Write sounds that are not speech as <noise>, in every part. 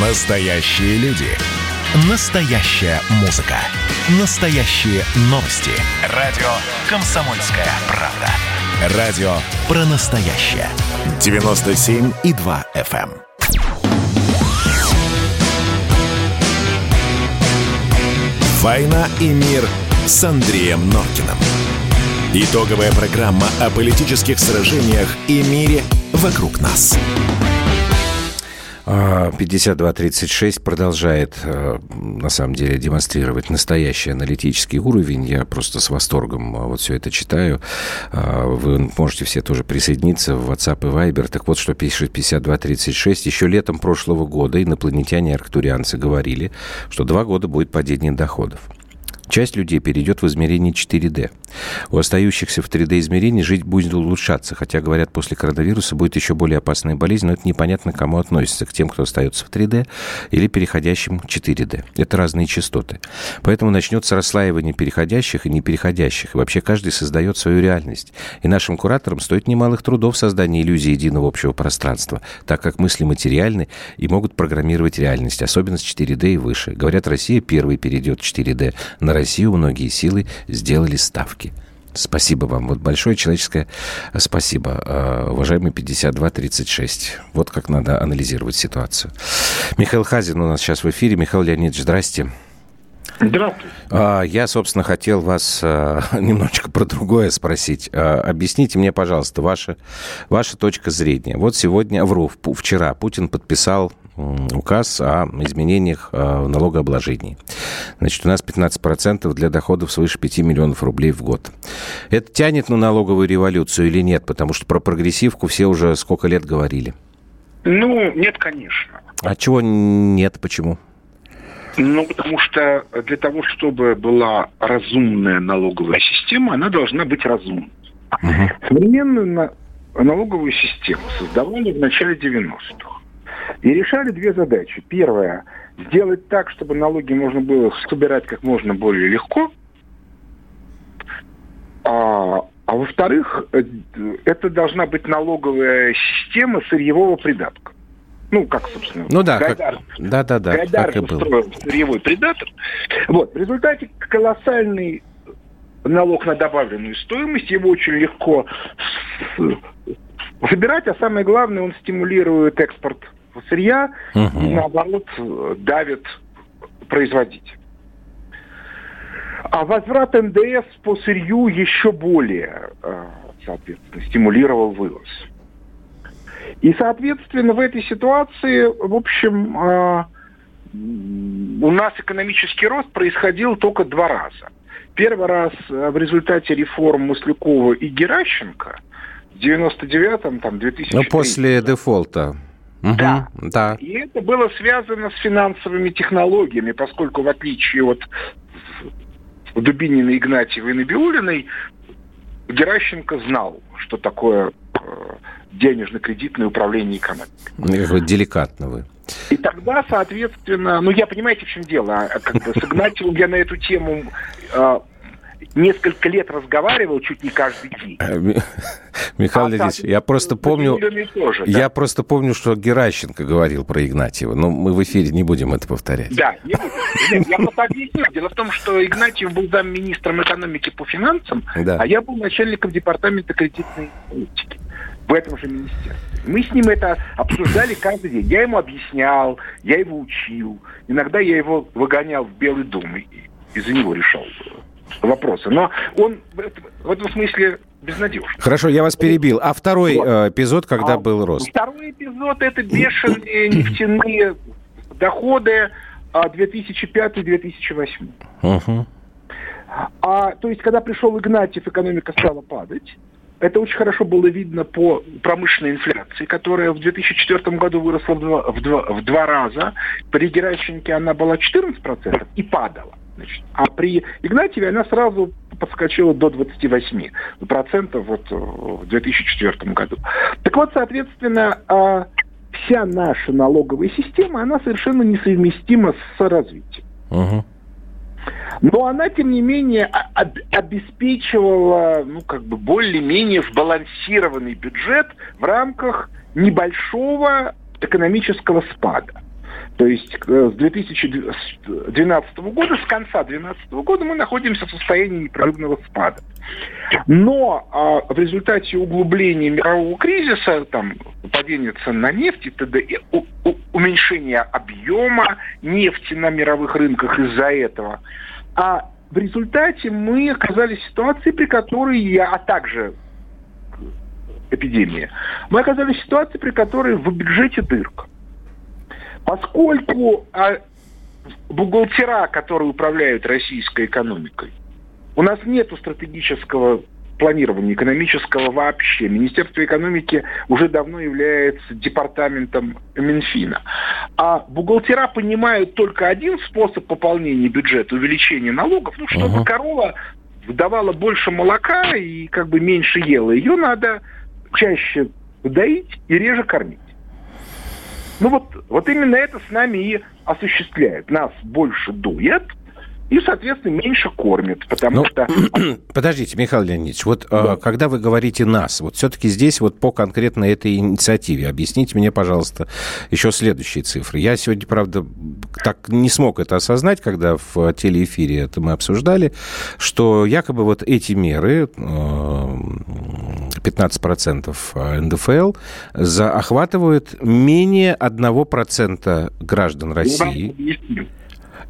Настоящие люди. Настоящая музыка. Настоящие новости. Радио «Комсомольская правда». Радио про настоящее. 97,2 FM. эм. «Война и мир» с Андреем Норкиным. Итоговая программа о политических сражениях и мире вокруг нас. 5236 продолжает, э, на самом деле, демонстрировать настоящий аналитический уровень. Я просто с восторгом э, вот все это читаю. А, вы можете все тоже присоединиться в WhatsApp и Viber. Так вот, что пишет 5236. Еще летом прошлого года инопланетяне-арктурианцы говорили, что два года будет падение доходов. Часть людей перейдет в измерение 4D. У остающихся в 3D-измерении жить будет улучшаться, хотя, говорят, после коронавируса будет еще более опасная болезнь, но это непонятно, к кому относится, к тем, кто остается в 3D или переходящим в 4D. Это разные частоты. Поэтому начнется расслаивание переходящих и непереходящих. И вообще каждый создает свою реальность. И нашим кураторам стоит немалых трудов создания иллюзии единого общего пространства, так как мысли материальны и могут программировать реальность, особенно с 4D и выше. Говорят, Россия первой перейдет в 4D. На Россию многие силы сделали ставки. Спасибо вам. Вот большое человеческое спасибо, э, уважаемый 5236. Вот как надо анализировать ситуацию. Михаил Хазин у нас сейчас в эфире. Михаил Леонидович, здрасте. Здравствуйте. А, Я, собственно, хотел вас а, <laughs> немножечко про другое спросить. Объясните мне, пожалуйста, ваша, ваша точка зрения. Вот сегодня, вру, вчера Путин подписал указ о изменениях а, в налогообложении. Значит, у нас 15% для доходов свыше 5 миллионов рублей в год. Это тянет на налоговую революцию или нет? Потому что про прогрессивку все уже сколько лет говорили. Ну, нет, конечно. А чего нет? Почему? Ну, потому что для того, чтобы была разумная налоговая система, она должна быть разумной. Современную на- налоговую систему создавали в начале 90-х. И решали две задачи. Первая – сделать так, чтобы налоги можно было собирать как можно более легко. А, а во-вторых, э, это должна быть налоговая система сырьевого придатка. Ну, как, собственно, Ну да, как- Гайдар да-да-да, Гайдар так и было. устроил сырьевой придаток. Вот, в результате колоссальный налог на добавленную стоимость, его очень легко собирать, а самое главное, он стимулирует экспорт сырья и, наоборот, давит производить. А возврат НДС по сырью еще более, э, соответственно, стимулировал вывоз. И, соответственно, в этой ситуации, в общем, э, у нас экономический рост происходил только два раза. Первый раз э, в результате реформ Маслякова и Геращенко в 99-м, там, 2003 Ну, после дефолта. Мгм, Да. Да. и это было связано с финансовыми технологиями, поскольку в отличие от Дубинина, Игнатьева и Набиулиной, Геращенко знал, что такое э, денежно-кредитное управление экономикой. Ну, вы деликатно вы. И тогда, соответственно, ну я понимаете, в чем дело, а, как бы с Игнатьевым я на эту тему э, несколько лет разговаривал, чуть не каждый день. Э, Ми- <laughs> Михаил А, Леонидович, я просто помню, тоже, да. я просто помню, что Геращенко говорил про Игнатьева. Но мы в эфире не будем это повторять. Да, не я просто объясню. Дело в том, что Игнатьев был замминистром экономики по финансам, Да. а я был начальником департамента кредитной политики в этом же министерстве. Мы с ним это обсуждали каждый день. Я ему объяснял, я его учил. Иногда я его выгонял в Белый дом и и за него решал вопросы. Но он в этом, смысле безнадежен. Хорошо, я вас перебил. А второй Вот. э, эпизод, когда А был рост? Второй эпизод – это бешеные нефтяные доходы а, 2005-2008. Мгм. А, то есть, когда пришел Игнатьев, экономика стала падать. Это очень хорошо было видно по промышленной инфляции, которая в 2004 году выросла в два, в два- в два раза. При Геращенке она была 14% и падала. Значит, а при Игнатьеве она сразу подскочила до 28% вот, э, в 2004 году. Так вот, соответственно, а, вся наша налоговая система, она совершенно несовместима с развитием. Мгм. Но она, тем не менее, обеспечивала, ну, как бы более-менее сбалансированный бюджет в рамках небольшого экономического спада. То есть э, с 2012 года, с конца 2012 года мы находимся в состоянии непрерывного спада. Но а, в результате углубления мирового кризиса, там, падения цен на нефть и т.д., у, у, уменьшения объема нефти на мировых рынках из-за этого, а в результате мы оказались в ситуации, при которой я, а также эпидемия, мы оказались в ситуации, при которой в бюджете дырка. Поскольку а, бухгалтера, которые управляют российской экономикой, у нас нет стратегического планирования экономического вообще. Министерство экономики уже давно является департаментом Минфина. А бухгалтера понимают только один способ пополнения бюджета, увеличение налогов, ну, чтобы uh-huh. корова выдавала больше молока и как бы меньше ела. Ее надо чаще доить и реже кормить. Ну вот, вот именно это с нами и осуществляет. Нас больше дует, и, соответственно, меньше кормят, потому ну, что... <clears throat> Подождите, Михаил Леонидович, вот да. э, когда вы говорите «нас», вот все-таки здесь вот по конкретно этой инициативе, объясните мне, пожалуйста, еще следующие цифры. Я сегодня, правда, так не смог это осознать, когда в телеэфире это мы обсуждали, что якобы вот эти меры, э, 15% НДФЛ, охватывают менее 1% граждан России.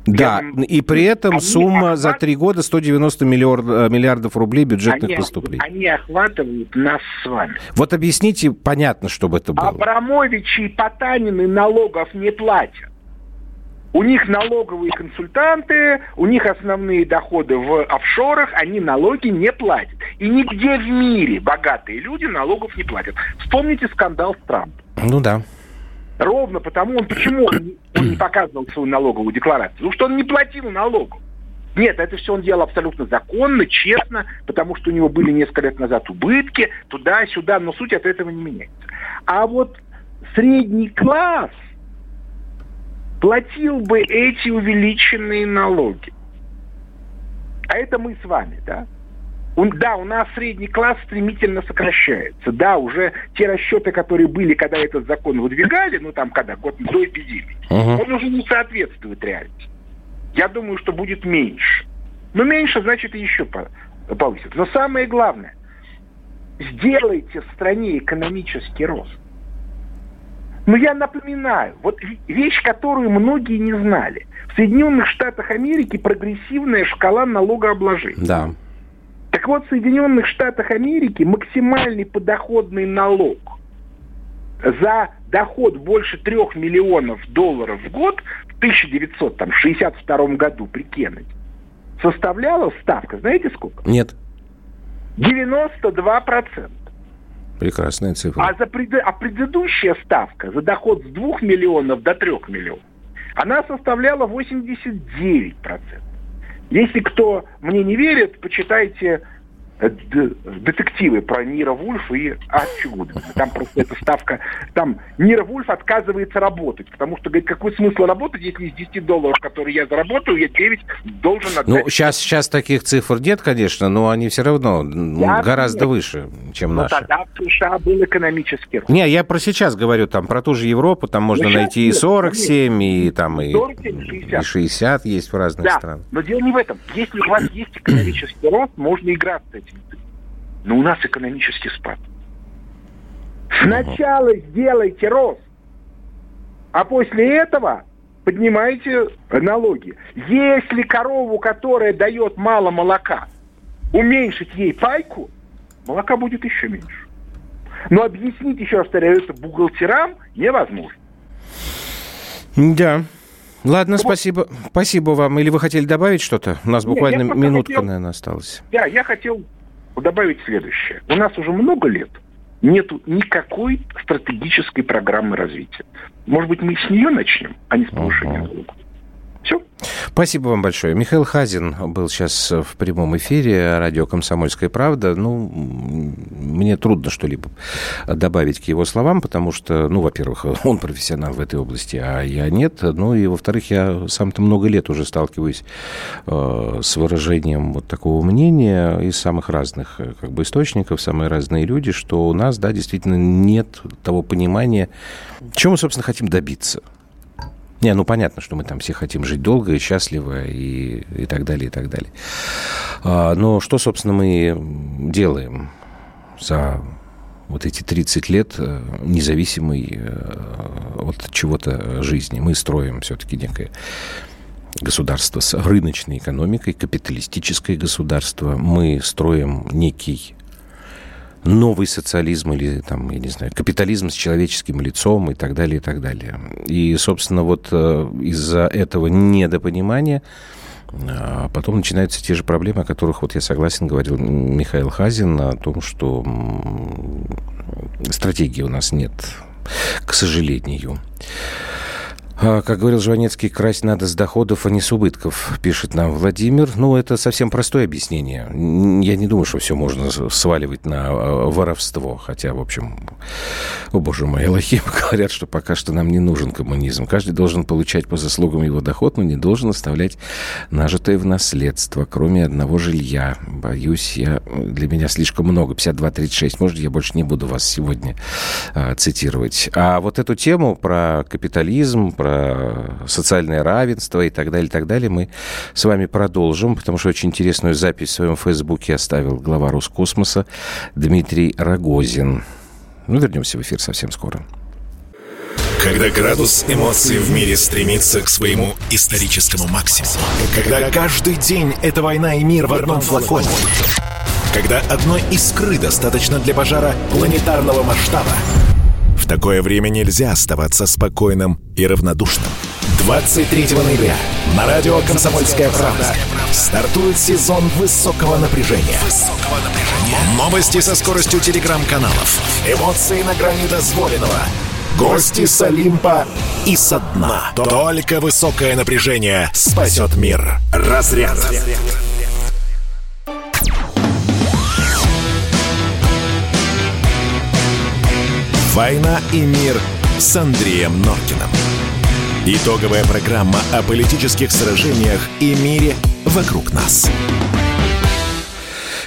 Да, и при этом они сумма охват... за три года 190 миллиард, э, миллиардов рублей бюджетных они, поступлений. Они охватывают нас с вами. Вот объясните, понятно, чтобы это было. Абрамовичи и Потанины налогов не платят. У них налоговые консультанты, у них основные доходы в офшорах, они налоги не платят. И нигде в мире богатые люди налогов не платят. Вспомните скандал с Трампом. Ну да. Ровно потому, он почему он, он не показывал свою налоговую декларацию? Потому что он не платил налогов. Нет, это все он делал абсолютно законно, честно, потому что у него были несколько лет назад убытки, туда-сюда, но суть от этого не меняется. А вот средний класс платил бы эти увеличенные налоги. А это мы с вами, да? Да, у нас средний класс стремительно сокращается. Да, уже те расчеты, которые были, когда этот закон выдвигали, ну там когда, год до эпидемии, uh-huh. он уже не соответствует реальности. Я думаю, что будет меньше. Но меньше, значит, и еще повысится. Но самое главное, сделайте в стране экономический рост. Но я напоминаю, вот вещь, которую многие не знали. В Соединенных Штатах Америки прогрессивная шкала налогообложения. Да. Так вот, в Соединенных Штатах Америки максимальный подоходный налог за доход больше трех миллионов долларов в год в 1962 году при Кеннеди составляла ставка, знаете сколько? Нет. 92%. Прекрасная цифра. А, за пред... а предыдущая ставка за доход с 2 миллионов до 3 миллионов, она составляла 89%. Если кто мне не верит, почитайте детективы про Нира Вульф и Арчи Гудвина. Там просто эта ставка... Там Нира Вульф отказывается работать, потому что, говорит, какой смысл работать, если из 10 долларов, которые я заработаю, я 9 должен отдать. Ну, сейчас, сейчас таких цифр нет, конечно, но они все равно я гораздо нет. выше, чем но наши. тогда в США был экономический рост. Не, я про сейчас говорю, там, про ту же Европу, там можно но найти и 47, нет. и там, и, 47, 60. и 60 есть в разных да, странах. но дело не в этом. Если у вас есть экономический рост, можно играть с этим но у нас экономический спад. Сначала сделайте рост, а после этого поднимайте налоги. Если корову, которая дает мало молока, уменьшить ей пайку, молока будет еще меньше. Но объяснить, еще раз повторяю, это бухгалтерам невозможно. Да. Ладно, вот. спасибо. Спасибо вам. Или вы хотели добавить что-то? У нас буквально Нет, минутка, хотел... наверное, осталась. Да, я хотел добавить следующее. У нас уже много лет нет никакой стратегической программы развития. Может быть, мы с нее начнем, а не с повышения налогов. Все. Спасибо вам большое. Михаил Хазин был сейчас в прямом эфире радио «Комсомольская правда». Ну, мне трудно что-либо добавить к его словам, потому что, ну, во-первых, <laughs> он профессионал в этой области, а я нет. Ну, и, во-вторых, я сам-то много лет уже сталкиваюсь э, с выражением вот такого мнения из самых разных э, как бы источников, самые разные люди, что у нас, да, действительно нет того понимания, чего мы, собственно, хотим добиться – Не, ну понятно, что мы там все хотим жить долго и счастливо и, и так далее, и так далее. А, но что, собственно, мы делаем за вот эти 30 лет э, независимой э, от чего-то жизни? Мы строим все-таки некое государство с рыночной экономикой, капиталистическое государство. Мы строим некий новый социализм или, там, я не знаю, капитализм с человеческим лицом и так далее, и так далее. И, собственно, вот э, из-за этого недопонимания а потом начинаются те же проблемы, о которых, вот я согласен, говорил Михаил Хазин, о том, что стратегии у нас нет, к сожалению. А, как говорил Жванецкий, красть надо с доходов, а не с убытков, пишет нам Владимир. Ну, это совсем простое объяснение. Я не думаю, что все можно сваливать на а, воровство. Хотя, в общем, о боже мой, Элохим <laughs> говорят, что пока что нам не нужен коммунизм. Каждый должен получать по заслугам его доход, но не должен оставлять нажитое в наследство, кроме одного жилья. Боюсь, я, для меня слишком много. 52-36. Может, я больше не буду вас сегодня а, цитировать. А вот эту тему про капитализм, про про социальное равенство и так далее, и так далее, мы с вами продолжим, потому что очень интересную запись в своем фейсбуке оставил глава Роскосмоса Дмитрий Рогозин. Ну, вернемся в эфир совсем скоро. Когда градус эмоций в мире стремится к своему историческому максимуму. Когда каждый день это война и мир в одном флаконе. Когда одной искры достаточно для пожара планетарного масштаба такое время нельзя оставаться спокойным и равнодушным. 23 ноября на радио «Комсомольская правда» стартует сезон высокого напряжения. Новости со скоростью телеграм-каналов. Эмоции на грани дозволенного. Гости с Олимпа и со дна. Только высокое напряжение спасет мир. Разряд. Разряд. «Война и мир» с Андреем Норкиным. Итоговая программа о политических сражениях и мире вокруг нас.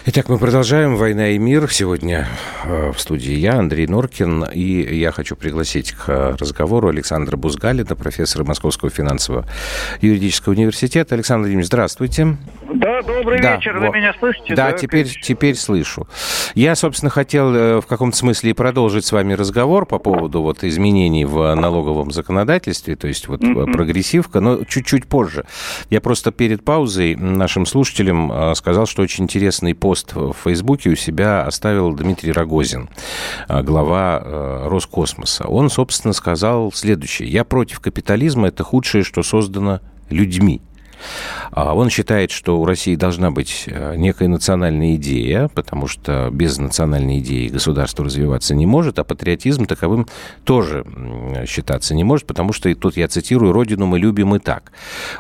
Итак, мы продолжаем «Война и мир». Сегодня э, в студии я, Андрей Норкин, и я хочу пригласить к разговору Александра Бузгалина, профессора Московского финансового юридического университета. Александр Владимирович, здравствуйте. Да, добрый да, вечер. Вы меня слышите? Да, да теперь, теперь слышу. Я, собственно, хотел э, в каком-то смысле продолжить с вами разговор по поводу вот изменений в налоговом законодательстве, то есть вот mm-hmm. прогрессивка, но чуть-чуть позже. Я просто перед паузой нашим слушателям сказал, что очень интересный пост пост в Фейсбуке у себя оставил Дмитрий Рогозин, э, глава э, Роскосмоса. Он, собственно, сказал следующее. «Я против капитализма. Это худшее, что создано людьми. А он считает, что у России должна быть э, некая национальная идея, потому что без национальной идеи государство развиваться не может, а патриотизм таковым тоже считаться не может, потому что, и тут я цитирую, «Родину мы любим и так».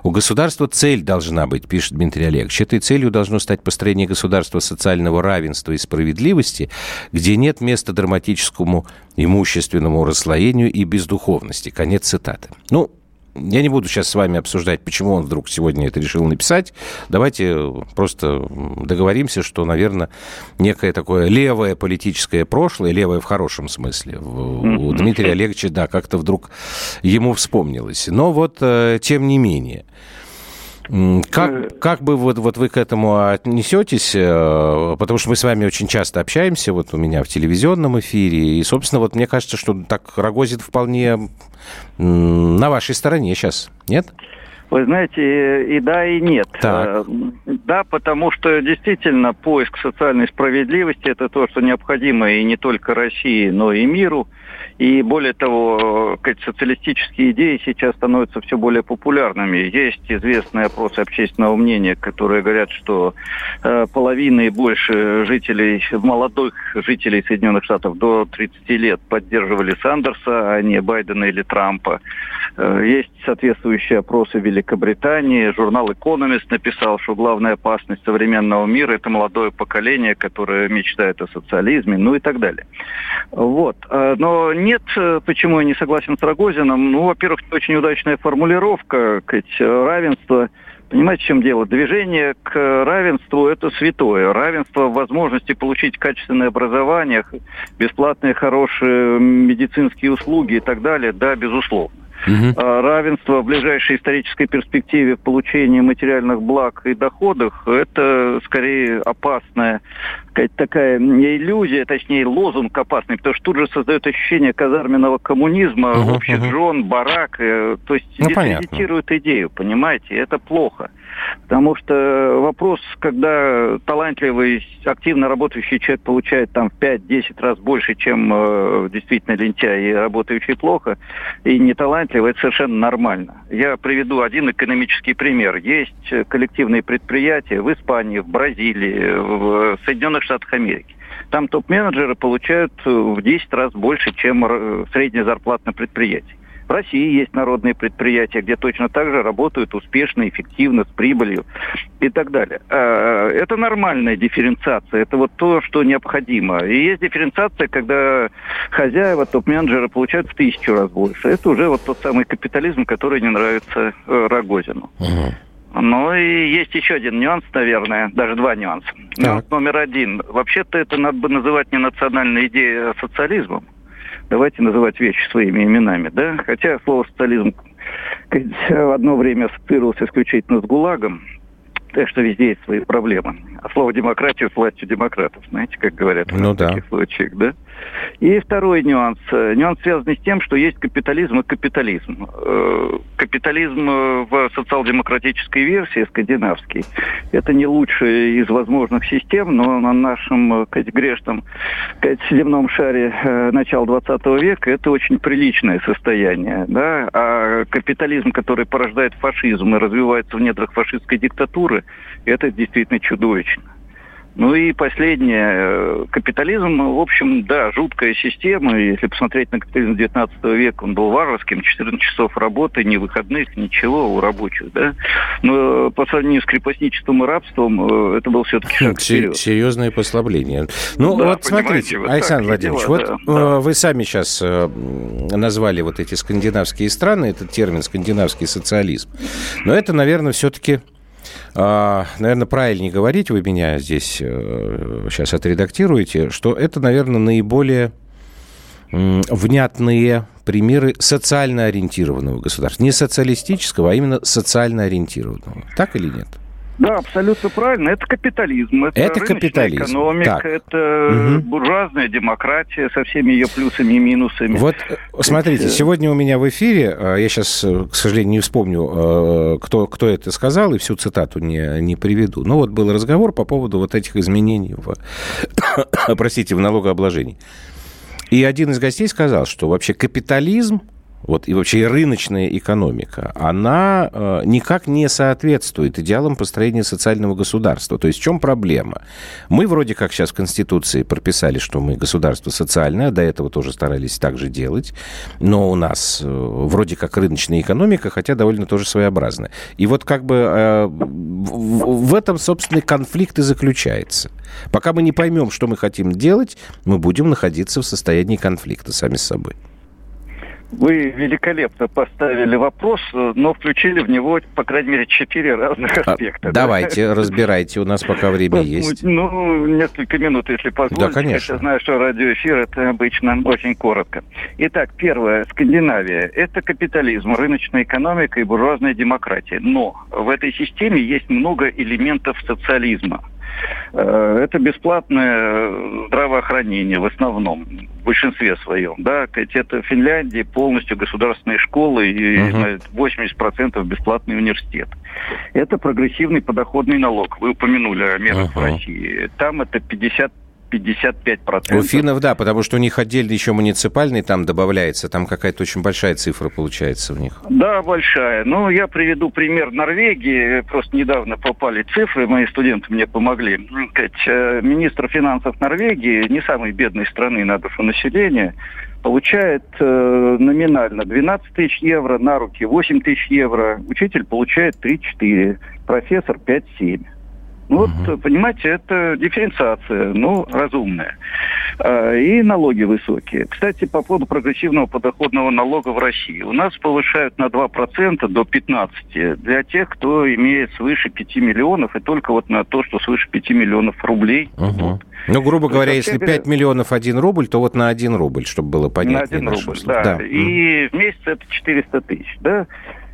У государства цель должна быть, пишет Дмитрий Олегович. Этой целью должно стать построение государства социального равенства и справедливости, где нет места драматическому имущественному расслоению и бездуховности. Конец цитаты. Ну, я не буду сейчас с вами обсуждать, почему он вдруг сегодня это решил написать. Давайте просто договоримся, что, наверное, некое такое левое политическое прошлое, левое в хорошем смысле, у Дмитрия Олеговича, да, как-то вдруг ему вспомнилось. Но вот, э, тем не менее, как, э, как бы вот, вот вы к этому отнесетесь? Э, потому что мы с вами очень часто общаемся, вот у меня в телевизионном эфире, и, собственно, вот мне кажется, что так Рогозин вполне на вашей стороне сейчас, нет? Вы знаете, и да, и нет. Так. Э, да, потому что действительно поиск социальной справедливости – это то, что необходимо и не только России, но и миру. И более того, социалистические идеи сейчас становятся все более популярными. Есть известные опросы общественного мнения, которые говорят, что э, половина и больше жителей, молодых жителей Соединенных Штатов до 30 лет поддерживали Сандерса, а не Байдена или Трампа. Э, есть соответствующие опросы в Великобритании. Журнал «Экономист» написал, что главная опасность современного мира – это молодое поколение, которое мечтает о социализме, ну и так далее. Вот. Э, но нет, э, почему я не согласен с Рогозином. Ну, во-первых, очень удачная формулировка, сказать, равенство Понимаете, в чем дело? Движение к равенству – это святое. Равенство в возможности получить качественное образование, бесплатные хорошие медицинские услуги и так далее, да, безусловно. Угу. равенство в ближайшей исторической перспективе в получении материальных благ и доходах, это скорее опасная такая иллюзия, точнее лозунг опасный, потому что тут же создает ощущение казарменного коммунизма, uh-huh, общих uh-huh. жен, барак, э, то есть ну, дискредитирует идею, понимаете, это плохо. Потому что вопрос, когда талантливый, активно работающий человек получает там в 5-10 раз больше, чем э, действительно лентяй и работающий плохо, и не талантливый, это совершенно нормально. Я приведу один экономический пример. Есть коллективные предприятия в Испании, в Бразилии, в Соединенных Штатах Америки. Там топ-менеджеры получают в 10 раз больше, чем средняя зарплата на предприятии. В России есть народные предприятия, где точно так же работают успешно, эффективно, с прибылью и так далее. А, это нормальная дифференциация, это вот то, что необходимо. И есть дифференциация, когда хозяева, топ-менеджеры получают в тысячу раз больше. Это уже вот тот самый капитализм, который не нравится э, Рогозину. Угу. Ну и есть еще один нюанс, наверное, даже два нюанса. Нюанс номер один. Вообще-то это надо бы называть не национальной идеей, а социализмом давайте называть вещи своими именами, да? Хотя слово социализм в одно время ассоциировался исключительно с ГУЛАГом, так что везде есть свои проблемы. А слово демократия с властью демократов, знаете, как говорят ну, в да. таких случаях, да? И второй нюанс. Нюанс связанный с тем, что есть капитализм и капитализм. Э, капитализм э, в социал-демократической версии, скандинавский, это не лучшая из возможных систем, но на нашем сказать, грешном сказать, земном шаре э, начала 20 века это очень приличное состояние. Да? А капитализм, который порождает фашизм и развивается в недрах фашистской диктатуры, это действительно чудовищно. Ну и последнее. Э, капитализм, в общем, да, жуткая система. Если посмотреть на капитализм 19 века, он был варварским. 14 часов работы, ни выходных, ничего у рабочих, да. Но по сравнению с крепостничеством и рабством, э, это был все-таки шаг вперед. Серьезное послабление. Ну да, вот смотрите, вот Александр Владимирович, дела, вот да, да. Э, вы сами сейчас назвали вот эти скандинавские страны, этот термин скандинавский социализм. Но это, наверное, все-таки наверное, правильнее говорить, вы меня здесь сейчас э, отредактируете, что это, наверное, наиболее внятные примеры социально ориентированного государства. Не социалистического, а именно социально ориентированного. Так или нет? Да, абсолютно правильно. Это капитализм. Это, это капитализм. экономика, так. это угу. буржуазная демократия со всеми ее плюсами и минусами. Вот, э, смотрите, сегодня у меня в эфире, э, я сейчас, э, к сожалению, не вспомню, кто, кто это сказал, и всю цитату не, не приведу. Но вот был разговор по поводу вот этих изменений в, <coughs> простите, в налогообложении. И один из гостей сказал, что вообще капитализм вот и вообще и рыночная экономика, она э, никак не соответствует идеалам построения социального государства. То есть в чем проблема? Мы вроде как сейчас в Конституции прописали, что мы государство социальное, до этого тоже старались так же делать, но у нас э, вроде как рыночная экономика, хотя довольно тоже своеобразная. И вот как бы э, в, в этом, собственно, конфликт и заключается. Пока мы не поймем, что мы хотим делать, мы будем находиться в состоянии конфликта сами с собой. Вы великолепно поставили вопрос, но включили в него, по крайней мере, четыре разных а, аспекта. А, да? Давайте, разбирайте, у нас пока время есть. Ну, несколько минут, если позволите. Да, конечно. Я знаю, что радиоэфир это обычно очень коротко. Итак, первое, Скандинавия. Это капитализм, рыночная экономика и буржуазная демократия. Но в этой системе есть много элементов социализма. Э, это бесплатное здравоохранение в основном, в большинстве своем. Да, это Финляндия полностью государственные школы и uh-huh. 80% бесплатный университет. Это прогрессивный подоходный налог. Вы упомянули о мерах uh-huh. в России. Там это 50 55%. У финнов, да, потому что у них отдельно еще муниципальный там добавляется, там какая-то очень большая цифра получается у них. Да, большая. Ну, я приведу пример Норвегии. Просто недавно попали цифры, мои студенты мне помогли. Э, министр финансов Норвегии, не самой бедной страны на душу населения, получает э, номинально 12 тысяч евро, на руки 8 тысяч евро. Учитель получает 3-4, профессор 5-7. Ну, угу. вот, понимаете, это дифференциация, ну, разумная. А, и налоги высокие. Кстати, по поводу прогрессивного подоходного налога в России. У нас повышают на 2% до 15% для тех, кто имеет свыше 5 миллионов, и только вот на то, что свыше 5 миллионов рублей. Угу. Ну, грубо говоря, если 5 миллионов 1 рубль, то вот на 1 рубль, чтобы было понятно. На 1 рубль, да. да. И в месяц это 400 тысяч, да?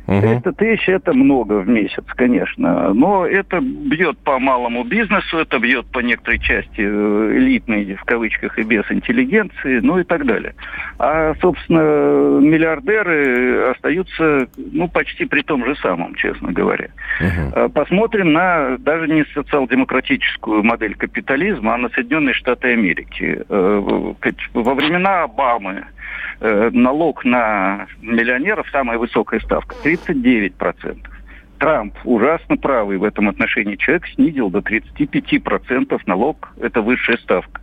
300 тысяч – это много в месяц, конечно. Но это бьет по малому бизнесу, это бьет по некоторой части э, элитной, в кавычках, и без интеллигенции, ну и так далее. А, собственно, миллиардеры остаются, ну, почти при том же самом, честно говоря. Угу. Посмотрим на даже не социал-демократическую модель капитализма, а на Соединенные Штаты Америки. Э, во времена Обамы Э, налог на миллионеров, самая высокая ставка, 39%. Трамп ужасно правый в этом отношении. Человек снизил до 35% налог, это высшая ставка.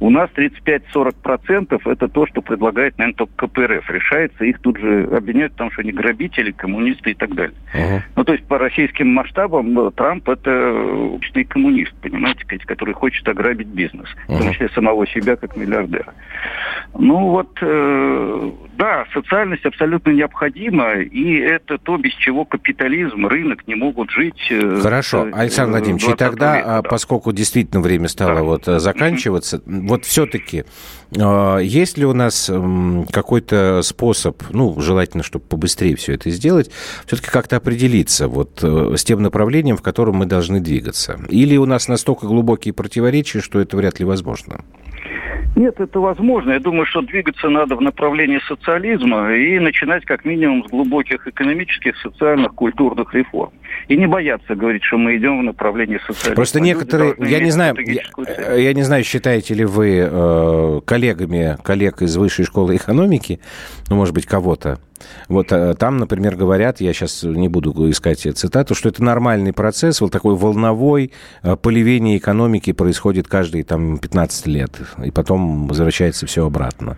У нас 35-40% это то, что предлагает, наверное, только КПРФ. Решается, их тут же обвиняют, потому что они грабители, коммунисты и так далее. Uh-huh. Ну, то есть по российским масштабам э, Трамп это обычный коммунист, понимаете, который хочет ограбить бизнес, uh-huh. в том числе самого себя как миллиардера. Ну вот, э, да, социальность абсолютно необходима, и это то, без чего капитализм, рынок не могут жить. Э, Хорошо, Александр Владимирович, и тогда, века, да. поскольку действительно время стало да. вот э, заканчиваться, вот все-таки э, есть ли у нас какой-то способ, ну, желательно, чтобы побыстрее все это сделать, все-таки как-то определиться вот с тем направлением, в котором мы должны двигаться? Или у нас настолько глубокие противоречия, что это вряд ли возможно? Нет, это возможно. Я думаю, что двигаться надо в направлении социализма и начинать как минимум с глубоких экономических, социальных, культурных реформ. И не бояться говорить, что мы идем в направлении социализма. Просто некоторые, я не знаю, я, я не знаю, считаете ли вы э, коллегами, коллег из высшей школы экономики, ну, может быть, кого-то, вот э, там, например, говорят, я сейчас не буду искать цитату, что это нормальный процесс, вот такой волновой э, поливение экономики происходит каждые там 15 лет, и потом возвращается все обратно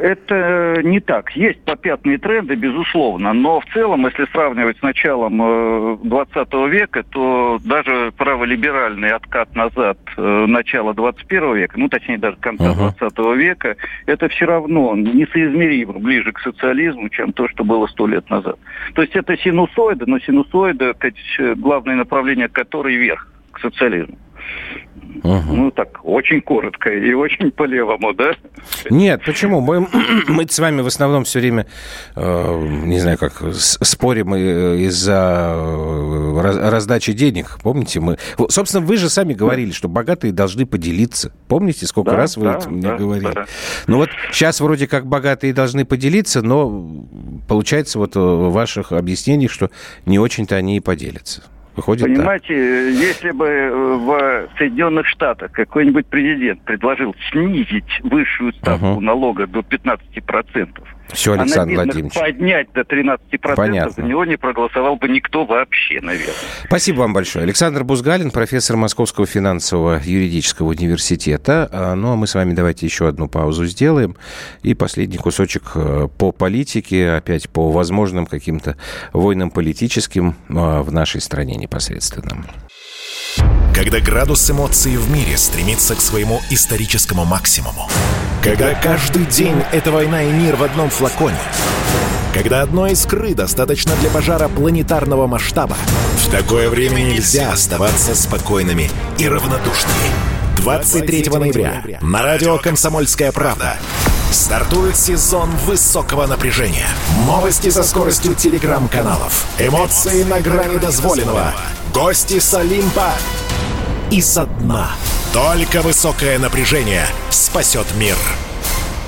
это не так. Есть попятные тренды, безусловно, но в целом, если сравнивать с началом 20 э, века, то даже праволиберальный откат назад э, начала 21 века, ну, точнее, даже конца uh-huh. 20 века, это все равно несоизмеримо ближе к социализму, чем то, что было сто лет назад. То есть это синусоида, но синусоида, главное направление которой вверх, к социализму. Угу. Ну, так, очень коротко и очень по-левому, да? Нет, почему? Мы, <clears throat> мы с вами в основном все время, э, не знаю, как спорим э, из-за э, раздачи денег. Помните, мы... Собственно, вы же сами говорили, что богатые должны поделиться. Помните, сколько да, раз вы да, это мне да, говорили? Да. Ну вот сейчас вроде как богатые должны поделиться, но получается вот в ваших объяснениях, что не очень-то они и поделятся. Выходит Понимаете, так. если бы э, в Соединенных Штатах какой-нибудь президент предложил снизить высшую ставку угу. налога до 15%, все, Александр а Владимирович. поднять до 13%, Понятно. за него не проголосовал бы никто вообще, наверное. Спасибо вам большое. Александр Бузгалин, профессор Московского финансового юридического университета. А, ну, а мы с вами давайте еще одну паузу сделаем. И последний кусочек э, по политике, опять по возможным каким-то войнам политическим а, в нашей стране непосредственно. Когда градус эмоций в мире стремится к своему историческому максимуму. Когда каждый день — это война и мир в одном флаконе. Когда одной искры достаточно для пожара планетарного масштаба. В такое время нельзя оставаться спокойными и равнодушными. 23 ноября на радио «Комсомольская правда» стартует сезон высокого напряжения. Новости со скоростью телеграм-каналов. Эмоции на грани дозволенного. Гости с Олимпа и со дна. Только высокое напряжение спасет мир.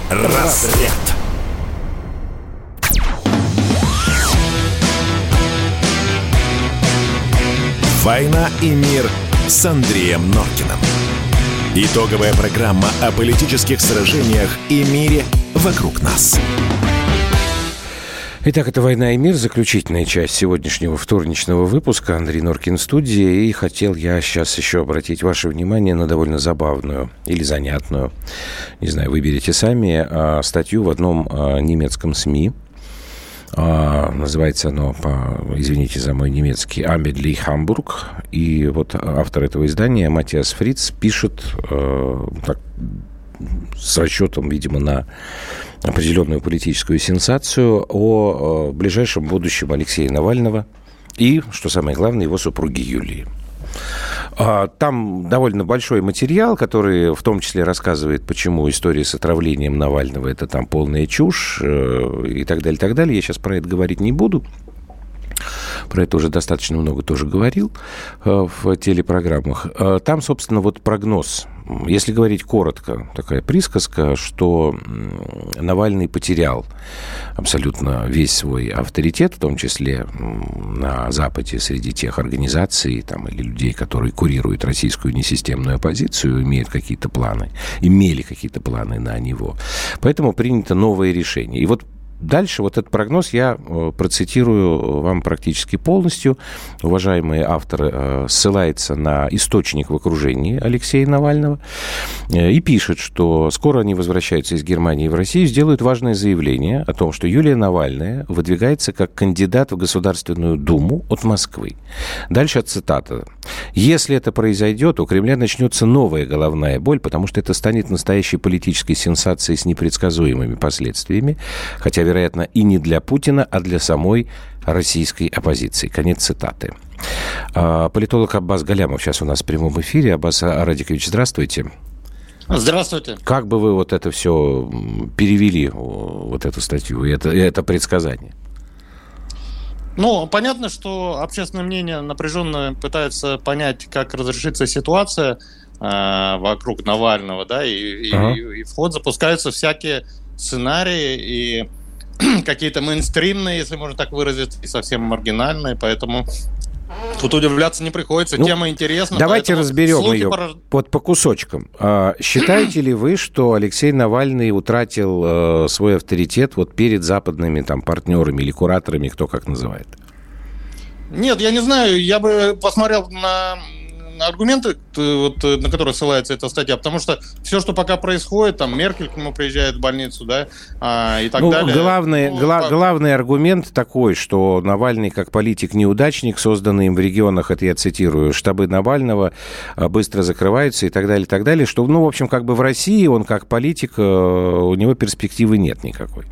Разряд. «Война и мир» с Андреем Норкиным. Итоговая программа о политических сражениях и мире вокруг нас. Итак, это «Война и мир», заключительная часть сегодняшнего вторничного выпуска. Андрей Норкин студии. И хотел я сейчас еще обратить ваше внимание на довольно забавную или занятную, не знаю, выберите сами, а, статью в одном а, немецком СМИ А, называется оно, по, извините за мой немецкий, «Амедли Хамбург». И вот автор этого издания, Матиас Фриц, пишет э, так, с расчетом, видимо, на определенную политическую сенсацию о, о ближайшем будущем Алексея Навального и, что самое главное, его супруги Юлии. А, там довольно большой материал, который в том числе рассказывает, почему история с отравлением Навального это там полная чушь э, и так далее, и так далее. Я сейчас про это говорить не буду. Про это уже достаточно много тоже говорил э, в телепрограммах. Э, там, собственно, вот прогноз если говорить коротко, такая присказка, что Навальный потерял абсолютно весь свой авторитет, в том числе на Западе среди тех организаций там, или людей, которые курируют российскую несистемную оппозицию, имеют какие-то планы, имели какие-то планы на него. Поэтому принято новое решение. И вот Дальше вот этот прогноз я э, процитирую вам практически полностью. Уважаемый автор э, ссылается на источник в окружении Алексея Навального э, и пишет, что скоро они возвращаются из Германии в Россию, сделают важное заявление о том, что Юлия Навальная выдвигается как кандидат в Государственную Думу от Москвы. Дальше цитата. «Если это произойдет, у Кремля начнется новая головная боль, потому что это станет настоящей политической сенсацией с непредсказуемыми последствиями, хотя, вероятно, и не для Путина, а для самой российской оппозиции. Конец цитаты. А, политолог Аббас Галямов сейчас у нас в прямом эфире. Аббас Радикович, здравствуйте. Здравствуйте. Как бы вы вот это все перевели, вот эту статью это, это предсказание? Ну, понятно, что общественное мнение напряженно пытается понять, как разрешится ситуация э, вокруг Навального, да, и, ага. и, и в ход запускаются всякие сценарии и <clears throat> какие-то мейнстримные, если можно так выразиться, и совсем маргинальные, поэтому Тут удивляться не приходится, ну, тема интересна. Давайте разберем ее порож... вот по кусочкам. А, считаете ли вы, что Алексей Навальный утратил э, свой авторитет вот перед западными там партнерами или кураторами, кто как называет? Нет, я не знаю, я бы посмотрел на аргументы, вот, на которые ссылается эта статья, потому что все, что пока происходит, там Меркель к нему приезжает в больницу, да, а, и так ну, далее. Главный, ну, гла- по... главный аргумент такой, что Навальный как политик-неудачник, созданный им в регионах, это я цитирую, штабы Навального а, быстро закрываются и так далее, и так далее, что, ну, в общем, как бы в России он как политик, э, у него перспективы нет никакой.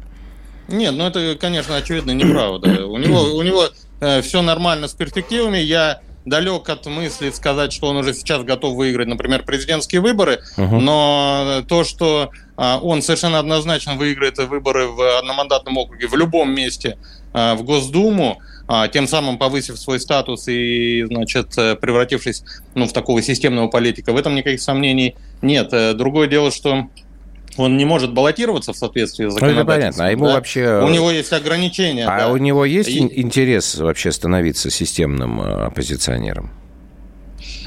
Нет, ну это, конечно, очевидно неправда. У него, у него э, все нормально с перспективами. Я далек от мысли сказать, что он уже сейчас готов выиграть, например, президентские выборы, угу. но то, что а, он совершенно однозначно выиграет выборы в одномандатном округе в любом месте а, в Госдуму, а, тем самым повысив свой статус и, значит, превратившись ну, в такого системного политика, в этом никаких сомнений нет. Другое дело, что он не может баллотироваться в соответствии с законодательством. Ну, это понятно. А ему да? вообще... У него есть ограничения. А да. у него есть и... интерес вообще становиться системным э, оппозиционером?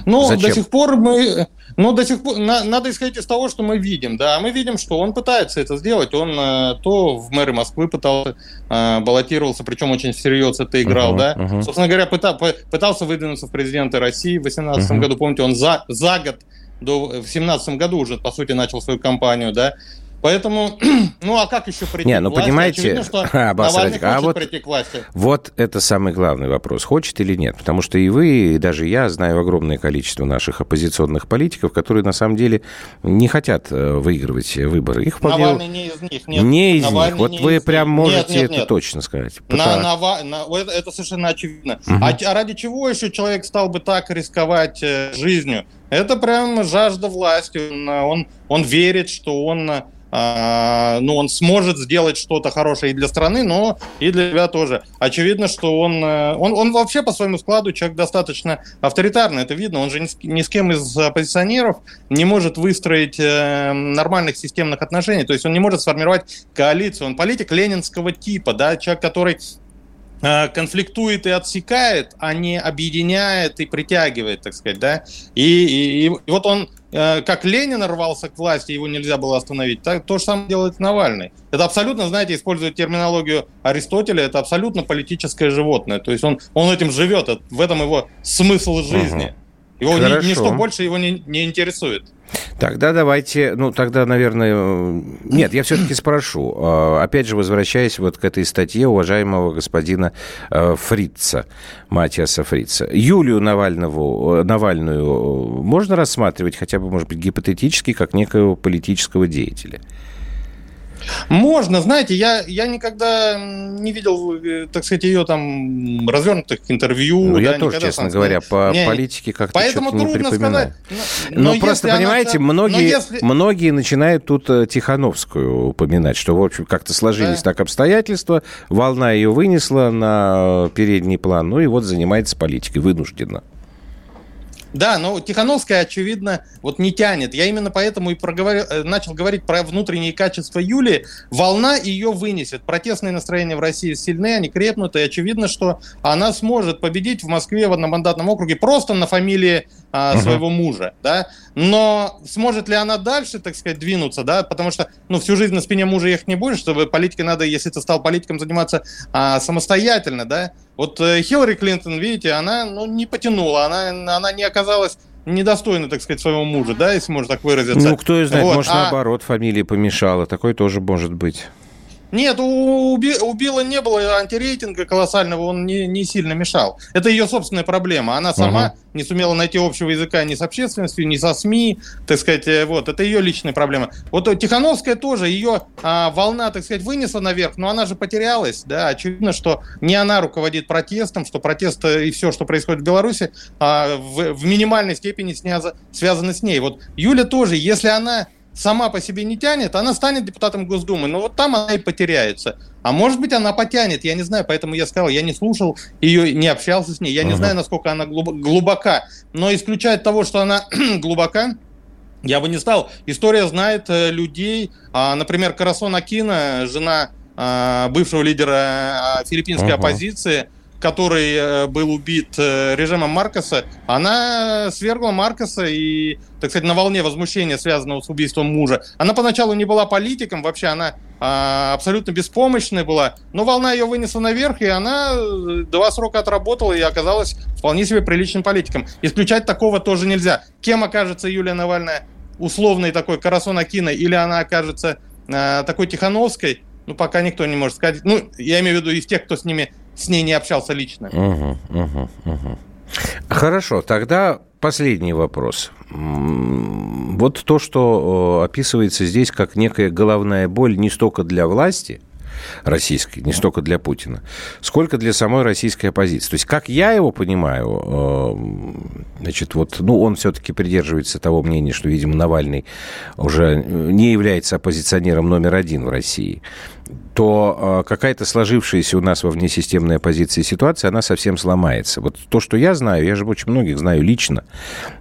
Ну, Зачем? до сих пор мы... Ну, до сих пор на, надо исходить из того, что мы видим, да. Мы видим, что он пытается это сделать. Он э, то в мэры Москвы пытался, э, баллотировался, причем очень всерьез это играл, uh-huh, да. Uh-huh. Собственно говоря, пыта, пытался выдвинуться в президенты России в 2018 uh-huh. году. Помните, он за, за год до, в семнадцатом году уже, по сути, начал свою кампанию, да, Поэтому, <clears throat> ну а как еще прийти Не, ну, к власти? понимаете, Очевидно, что <laughs> а, Навальный хочет а вот, прийти к власти. Вот это самый главный вопрос, хочет или нет. Потому что и вы, и даже я знаю огромное количество наших оппозиционных политиков, которые на самом деле не хотят э, выигрывать выборы. Их вполне... Навальный не из них. Нет. Не из Навальный них. Вот вы прям них. можете нет, нет, это нет. точно сказать. На, на, на, это, это совершенно очевидно. Угу. А, а ради чего еще человек стал бы так рисковать э, жизнью? Это прям жажда власти. Он, он, он верит, что он а, ну, он сможет сделать что-то хорошее и для страны, но и для себя тоже. Очевидно, что он, э, он, он вообще по своему складу человек достаточно авторитарный, это видно. Он же ни с, ни с кем из оппозиционеров не может выстроить э, нормальных системных отношений, то есть он не может сформировать коалицию. Он политик ленинского типа, да, человек, который конфликтует и отсекает, а не объединяет и притягивает, так сказать, да. И, и, и вот он Э, как Ленин рвался к власти, его нельзя было остановить, так, то же самое делает Навальный. Это абсолютно, знаете, используя терминологию Аристотеля, это абсолютно политическое животное. То есть он, он этим живет, в этом его смысл жизни. Его ни, ничто больше его не, не интересует. Тогда давайте, ну тогда, наверное, нет, я все-таки спрошу. А, опять же, возвращаясь вот к этой статье уважаемого господина э, Фрица, Матиаса Фрица. Юлию Навального, э, Навальную можно рассматривать хотя бы, может быть, гипотетически, как некого политического деятеля? Можно, знаете, я, я никогда не видел, э, так сказать, ее там развернутых интервью. Ну, да, я тоже, честно говоря, по не, политике как-то Поэтому трудно не сказать. Но, но просто, понимаете, она... многие, если... многие начинают тут э, Тихановскую упоминать, что, в общем, как-то сложились да. так обстоятельства, волна ее вынесла на передний план, ну и вот занимается политикой вынужденно. Да, но Тихановская, очевидно, вот не тянет. Я именно поэтому и проговорил, э, начал говорить про внутренние качества Юлии. Волна ее вынесет. Протестные настроения в России сильны, они крепнут, и очевидно, что она сможет победить в Москве в одномандатном округе просто на фамилии а, своего мужа, да. Но сможет ли она дальше, так сказать, двинуться, да, потому что, ну, всю жизнь на спине мужа ехать не будешь, чтобы политикой надо, если ты стал политиком, заниматься а, самостоятельно, да. Вот э, Хиллари Клинтон, видите, она, ну, не потянула, она, она не оказалась недостойна, так сказать, своего мужа, да, если можно так выразиться. Ну, кто знает, вот. может, а... наоборот, фамилия помешала, такое тоже может быть. Нет, у, у Билла не было антирейтинга колоссального, он не, не сильно мешал. Это ее собственная проблема. Она сама uh-huh. не сумела найти общего языка ни с общественностью, ни со СМИ, так сказать, э, вот, это ее личная проблема. Вот Тихановская тоже, ее а, волна, так сказать, вынесла наверх, но она же потерялась, да, очевидно, что не она руководит протестом, что протест и все, что происходит в Беларуси, а, в, в минимальной степени сняза, связаны с ней. Вот Юля тоже, если она сама по себе не тянет, она станет депутатом Госдумы, но вот там она и потеряется. А может быть, она потянет, я не знаю, поэтому я сказал, я не слушал ее, не общался с ней, я uh-huh. не знаю, насколько она глубока, но исключает того, что она <clears throat> глубока, я бы не стал. История знает э, людей, а, например, Карасон Акина, жена а, бывшего лидера а, филиппинской uh-huh. оппозиции, который э, был убит э, режимом Маркоса, она свергла Маркоса и, так сказать, на волне возмущения, связанного с убийством мужа. Она поначалу не была политиком, вообще она а, абсолютно беспомощная была, но волна ее вынесла наверх, и она э, два срока отработала и оказалась вполне себе приличным политиком. Исключать такого тоже нельзя. Кем окажется Юлия Навальная? Условной такой Карасон Акина или она окажется а, такой Тихановской? Ну, пока никто не может сказать. Ну, я имею в виду из тех, кто с ними с ней не общался лично. Угу, угу, угу. Хорошо, тогда последний вопрос. Вот то, что описывается здесь как некая головная боль не столько для власти – российской, не столько для Путина, сколько для самой российской оппозиции. То есть, как я его понимаю, э, значит, вот, ну, он все-таки придерживается того мнения, что, видимо, Навальный уже не является оппозиционером номер один в России то э, какая-то сложившаяся у нас во внесистемной оппозиции ситуация, она совсем сломается. Вот то, что я знаю, я же очень многих знаю лично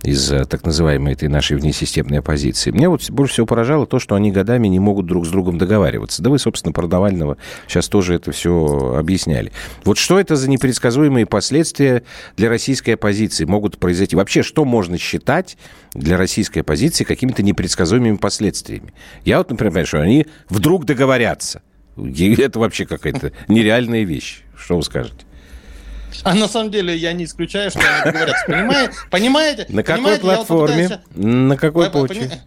из э, так называемой этой нашей внесистемной оппозиции. Мне вот больше всего поражало то, что они годами не могут друг с другом договариваться. Да вы, собственно, про Навального сейчас тоже это все объясняли. Вот что это за непредсказуемые последствия для российской оппозиции могут произойти? Вообще, что можно считать для российской оппозиции какими-то непредсказуемыми последствиями? Я вот, например, понимаю, что они вдруг договорятся – это вообще какая-то нереальная вещь. Что вы скажете? А на самом деле я не исключаю, что они договорятся. Понимаете? Понимаете? На какой платформе? На какой почве?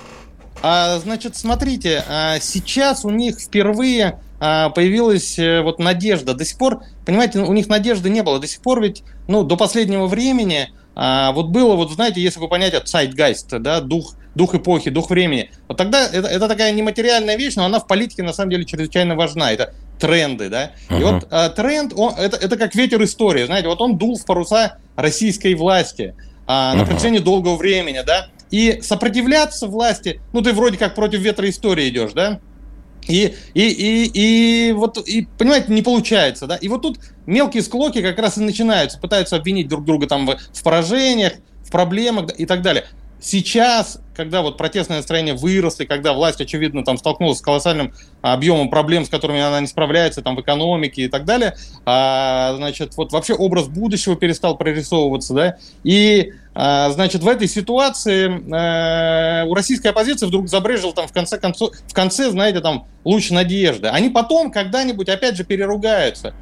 А, значит, смотрите, а, сейчас у них впервые а, появилась э, вот надежда. До сих пор, понимаете, у них надежды не было. До сих пор ведь, ну, до последнего времени а, вот было, вот знаете, если вы понять от сайт-гайст, да, дух дух эпохи, дух времени. Вот тогда это, это такая нематериальная вещь, но она в политике на самом деле чрезвычайно важна. Это тренды, да. Uh-huh. И вот а, тренд, он, это, это как ветер истории, знаете, вот он дул в паруса российской власти а, на uh-huh. протяжении долгого времени, да. И сопротивляться власти, ну ты вроде как против ветра истории идешь, да. И, и, и, и вот, и, понимаете, не получается, да. И вот тут мелкие склоки как раз и начинаются, пытаются обвинить друг друга там в, в поражениях, в проблемах и так далее. Сейчас, когда вот протестные настроения выросли, когда власть, очевидно, там столкнулась с колоссальным объемом проблем, с которыми она не справляется, там, в экономике и так далее, а, значит, вот вообще образ будущего перестал прорисовываться, да, и, а, значит, в этой ситуации а, у российской оппозиции вдруг забрежил там в конце концов, в конце, знаете, там, луч надежды. Они потом когда-нибудь, опять же, переругаются.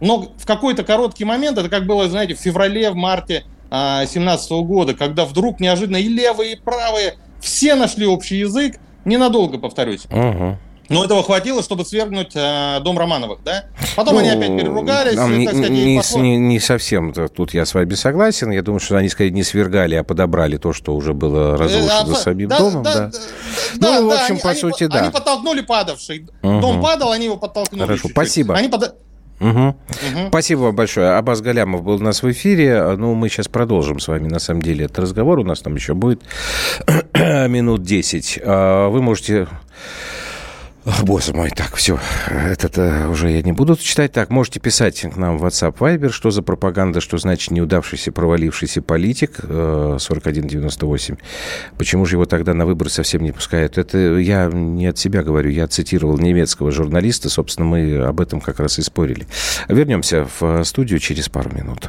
Но в какой-то короткий момент, это как было, знаете, в феврале, в марте 2017 года, когда вдруг неожиданно и левые, и правые все нашли общий язык, ненадолго, повторюсь. Угу. Но этого хватило, чтобы свергнуть э, дом Романовых, да? Потом ну, они опять переругались. Не, сказать, не, не, не совсем. Тут я с вами согласен. Я думаю, что они, скорее, не свергали, а подобрали то, что уже было разрушено э, самим да, домом. Да, да. Да, ну, да, в общем, они, по они, сути, они, да. Они подтолкнули падавший. Угу. Дом падал, они его подтолкнули. Хорошо, чуть-чуть. спасибо. Они под... Угу. Угу. Спасибо вам большое. Абаз Галямов был у нас в эфире. Ну, мы сейчас продолжим с вами, на самом деле, этот разговор. У нас там еще будет <clears throat> минут 10. А, вы можете Боже мой, так, все, это уже я не буду читать. Так, можете писать к нам в WhatsApp Viber, что за пропаганда, что значит неудавшийся, провалившийся политик, 4198. Э, Почему же его тогда на выборы совсем не пускают? Это я не от себя говорю, я цитировал немецкого журналиста, собственно, мы об этом как раз и спорили. Вернемся в студию через пару минут.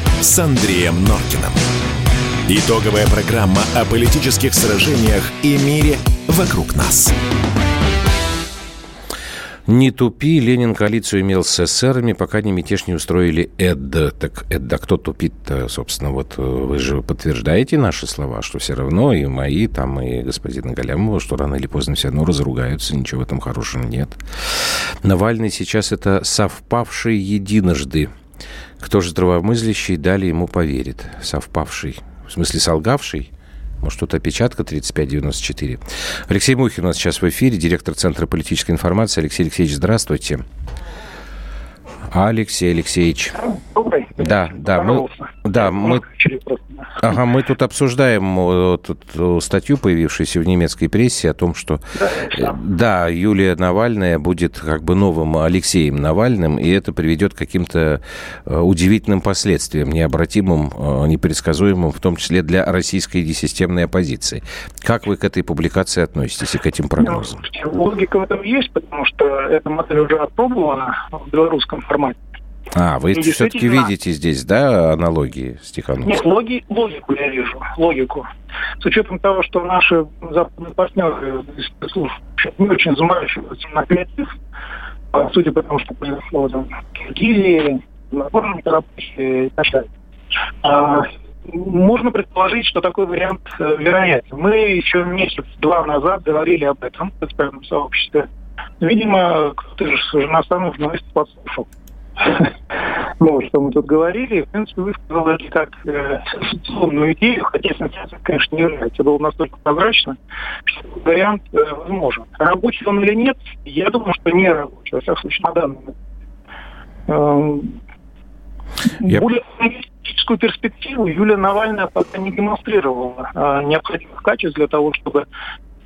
с Андреем Норкиным. Итоговая программа о политических сражениях и мире вокруг нас. Не тупи, Ленин коалицию имел с эсерами, пока не мятеж не устроили ЭД. Так ЭД, а кто тупит-то, собственно, вот э, вы же подтверждаете наши слова, что все равно и мои, там, и господина Галямова, что рано или поздно все равно разругаются, ничего в этом хорошего нет. Навальный сейчас это совпавший единожды. Кто же здравомыслящий далее ему поверит? Совпавший в смысле солгавший, может, тут опечатка 3594. Алексей Мухин у нас сейчас в эфире, директор Центра политической информации. Алексей Алексеевич, здравствуйте. Алексей Алексеевич. Добрый. Да, да, мы, да, мы, ага, мы тут обсуждаем вот, тут, статью, появившуюся в немецкой прессе, о том, что да, да, Юлия Навальная будет как бы новым Алексеем Навальным, и это приведет к каким-то э, удивительным последствиям, необратимым, э, непредсказуемым, в том числе для российской системной оппозиции. Как вы к этой публикации относитесь и к этим прогнозам? Ну, логика в этом есть, потому что эта модель уже опробована в белорусском формате. А, вы и все-таки видите здесь, да, аналогии с Тихановским? Нет, логи, логику я вижу, логику. С учетом того, что наши западные партнеры не очень заморачиваются на креатив, а, судя по тому, что произошло там, в Киргизии, на Горном Карабахе и так далее. А, можно предположить, что такой вариант э, вероятен. Мы еще месяц-два назад говорили об этом в экспертном сообществе. Видимо, кто-то же с иностранных новостей подслушал. Ну, что мы тут говорили, в принципе, высказал это как э, сенсационную идею, хотя сенсация, конечно, не является. Было настолько прозрачно, что вариант э, возможен. Рабочий он или нет, я думаю, что не рабочий, во всяком случае, на данный момент. Эм, я... Более политическую перспективу Юлия Навальная пока не демонстрировала а, необходимых качеств для того, чтобы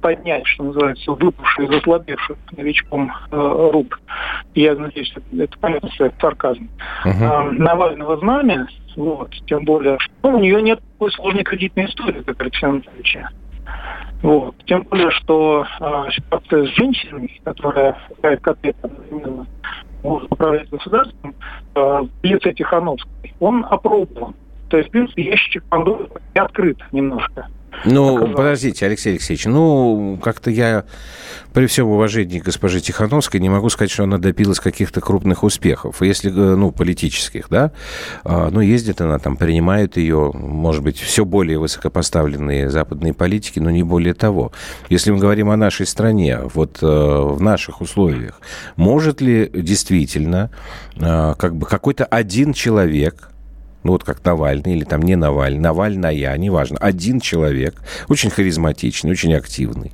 поднять, что называется, выпавший, заслабевший новичком э, рук. Я надеюсь, это, это понятно, что это сарказм. Uh-huh. Э, Навального знамя, вот, тем более, что у нее нет такой сложной кредитной истории, как Алексей Анатольевич. Вот. Тем более, что э, ситуация с женщиной, которая какая котлет одновременно может управлять государством, э, в лице Тихановской, он опробован. То есть, в принципе, ящик Пандоры открыт немножко. Ну, оказалось. подождите, Алексей Алексеевич, ну, как-то я при всем уважении к госпоже Тихановской не могу сказать, что она добилась каких-то крупных успехов, если, э, ну, политических, да, а, ну, ездит она там, принимают ее, может быть, все более высокопоставленные западные политики, но не более того. Если мы говорим о нашей стране, вот э, в наших условиях, может ли действительно э, как бы какой-то один человек ну вот как Навальный или там не Навальный, Навальная, неважно, один человек, очень харизматичный, очень активный,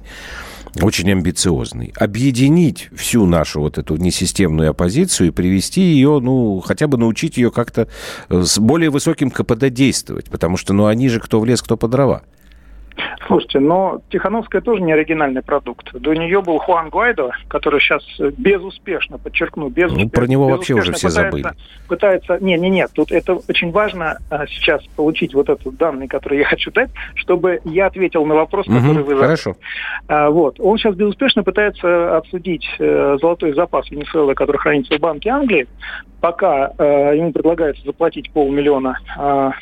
очень амбициозный, объединить всю нашу вот эту несистемную оппозицию и привести ее, ну, хотя бы научить ее как-то с более высоким КПД действовать, потому что, ну, они же кто в лес, кто по дрова. Слушайте, но Тихановская тоже не оригинальный продукт. До нее был Хуан Гуайдо, который сейчас безуспешно, подчеркну, безуспешно. Ну, про него вообще уже все пытается, забыли. Пытается... Не, не, нет, тут это очень важно а, сейчас получить вот этот данные, которые я <laughs> хочу дать, чтобы я ответил на вопрос, который вы задали. Хорошо. А, вот. Он сейчас безуспешно пытается обсудить э, золотой запас Венесуэлы, который хранится в Банке Англии, пока э, ему предлагается заплатить полмиллиона м,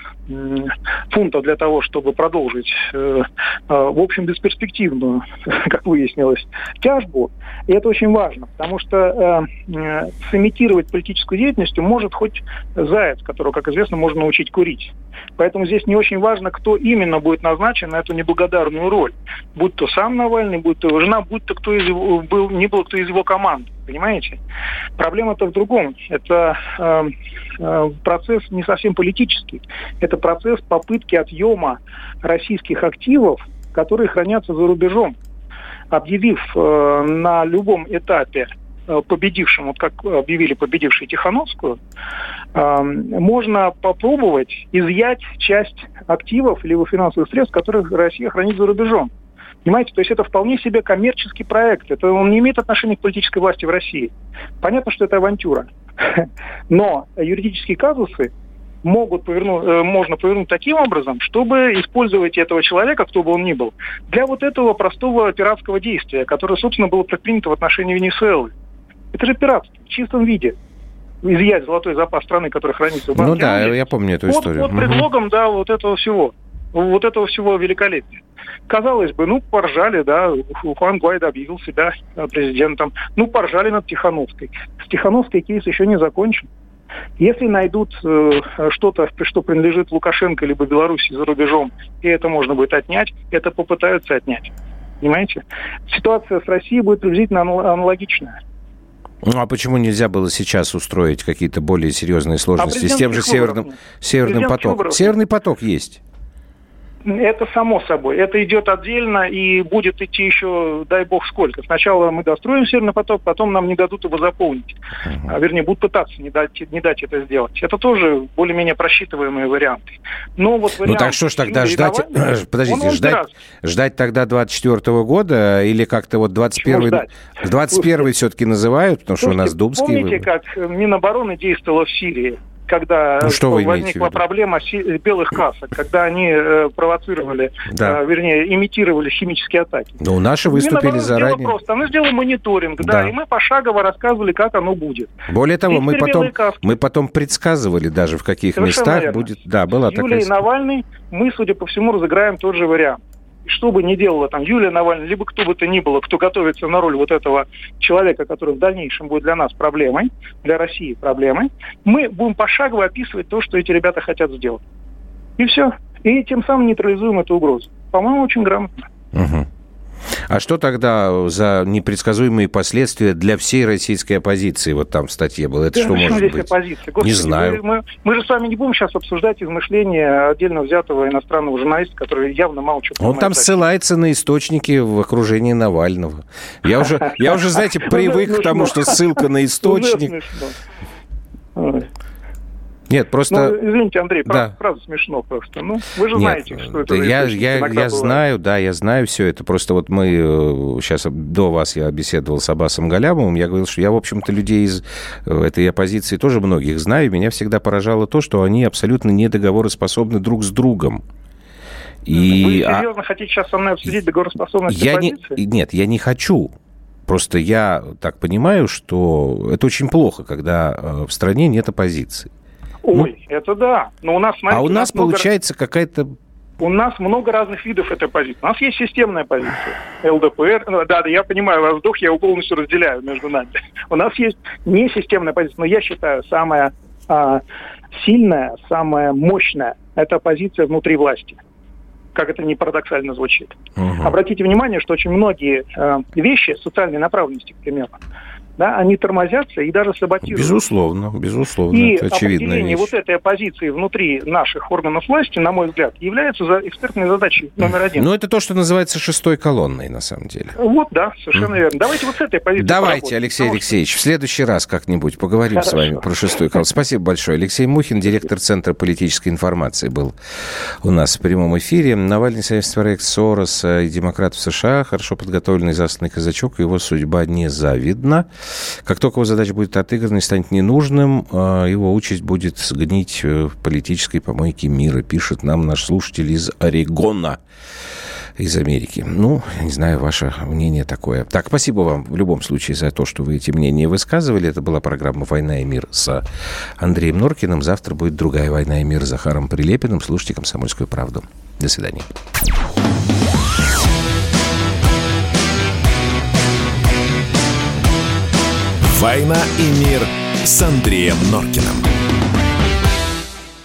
фунтов для того, чтобы продолжить, э, э, в общем, бесперспективную, <laughs> как выяснилось, тяжбу. И это очень важно, потому что э, сымитировать политическую деятельность может хоть заяц, которого, как известно, можно научить курить. Поэтому здесь не очень важно, кто именно будет назначен на эту неблагодарную роль. Будь то сам Навальный, будь то его жена, будь то кто из его, был, не был кто из его команды. Понимаете? Проблема-то в другом. Это э, э, процесс не совсем политический. Это процесс попытки отъема российских активов, которые хранятся за рубежом. Объявив э, на любом этапе победившим, вот как объявили победившей Тихановскую, э, можно попробовать изъять часть активов либо финансовых средств, которых Россия хранит за рубежом. Понимаете, то есть это вполне себе коммерческий проект. Это он не имеет отношения к политической власти в России. Понятно, что это авантюра. <laughs> Но юридические казусы могут повернуть, э, можно повернуть таким образом, чтобы использовать этого человека, кто бы он ни был, для вот этого простого пиратского действия, которое, собственно, было предпринято в отношении Венесуэлы. Это же пиратство в чистом виде. Изъять золотой запас страны, который хранится в банке Ну да, я помню эту под, историю. под предлогом, да, вот этого всего. Вот этого всего великолепия. Казалось бы, ну, поржали, да, Ху- Хуан Гуайдо объявил себя э, президентом. Ну, поржали над Тихановской. С Тихановской кейс еще не закончен. Если найдут э, что-то, что принадлежит Лукашенко либо Беларуси за рубежом, и это можно будет отнять, это попытаются отнять. Понимаете? Ситуация с Россией будет приблизительно анал- аналогичная. Ну а почему нельзя было сейчас устроить какие-то более серьезные сложности с тем же Северным. Северным потоком? Северный поток есть. Это само собой. Это идет отдельно и будет идти еще, дай бог, сколько. Сначала мы достроим Северный поток, потом нам не дадут его заполнить. А, вернее, будут пытаться не дать, не дать это сделать. Это тоже более-менее просчитываемые варианты. Но вот Ну вариант так что ж тогда ждать, <clears throat> подождите, он- ждать, ждать тогда 24 года или как-то вот 21 ждать? 21 все-таки называют, потому что у нас Слушайте, думские Помните, выборы. как Минобороны действовала в Сирии? Когда Ну, что вы возникла проблема си- белых касок, когда они э, провоцировали, Да. э, вернее, имитировали химические атаки. Ну, наши выступили сделала заранее. просто. Она сделала мониторинг, да. Да. и мы пошагово рассказывали, как оно будет. Более того, мы потом, мы потом предсказывали даже, в каких Совершенно местах верно. будет... Да, была С Юлией такая... Навальной мы, судя по всему, разыграем тот же вариант. Что бы ни делала там Юлия Навальная, либо кто бы то ни было, кто готовится на роль вот этого человека, который в дальнейшем будет для нас проблемой, для России проблемой, мы будем пошагово описывать то, что эти ребята хотят сделать. И все. И тем самым нейтрализуем эту угрозу. По-моему, очень грамотно. Мгм. А что тогда за непредсказуемые последствия для всей российской оппозиции? Вот там в статье было. Это Да что может быть? оппозиция? Не Господи, знаю. Мы, мы же с вами не будем сейчас обсуждать измышления отдельно взятого иностранного журналиста, который явно мало чего Он там ссылается на источники в окружении Навального. Я уже, я уже, знаете, привык к тому, что ссылка на источник. Нет, Ну, просто... извините, Андрей, Да. правда, правда смешно просто. Ну, вы же Нет, знаете, что это я, я, я знаю, да, я знаю все это. Просто вот мы сейчас до вас я беседовал с Аббасом Галямовым, я говорил, что я, в общем-то, людей из э, этой оппозиции тоже многих знаю. и Меня всегда поражало то, что они абсолютно недоговороспособны друг с другом. И, Вы а, серьезно хотите сейчас со мной обсудить договороспособность я не, оппозиции? нет, я не хочу. Просто я так понимаю, что это очень плохо, когда э, в стране нет оппозиции. Ой, это да. Но у нас, смотрите, ну, а у нас много- получается какая-то У нас много разных видов этой позиции. У нас есть системная позиция. ЛДПР. Ну, Да, да, я понимаю ваш вздох, я его полностью разделяю между нами. <laughs> У нас есть несистемная позиция, но я считаю, самая а, сильная, самая мощная – это позиция внутри власти. Как это не парадоксально звучит. Мгм. Обратите внимание, что очень многие э, вещи социальной направленности, к примеру, да, они тормозятся и даже саботируют. Безусловно, безусловно, и это определение вещь. вот этой оппозиции внутри наших органов власти, на мой взгляд, является за экспертной задачей номер один. Ну, это то, что называется шестой колонной, на самом деле. Вот, да, совершенно верно. Давайте вот с этой позиции Давайте, поработаем. Алексей Потому Алексеевич, в следующий раз как-нибудь поговорим с Хорошо. вами про шестую колонну. Спасибо большое. Алексей Мухин, директор Центра политической информации, был у нас в прямом эфире. Навальный советский проект Сороса и демократов США, хорошо подготовленный засланный казачок, его судьба незавидна. Как только его задача будет отыграна и станет ненужным, э, его участь будет сгнить э, в политической помойке мира, пишет нам наш слушатель из Орегона из Америки. Ну, не знаю, ваше мнение такое. Так, спасибо вам в любом случае за то, что вы эти мнения высказывали. Это была программа «Война и мир» с Андреем Норкиным. Завтра будет другая «Война и мир» с Захаром Прилепиным. Слушайте «Комсомольскую правду». До свидания. «Война и мир» с Андреем Норкиным.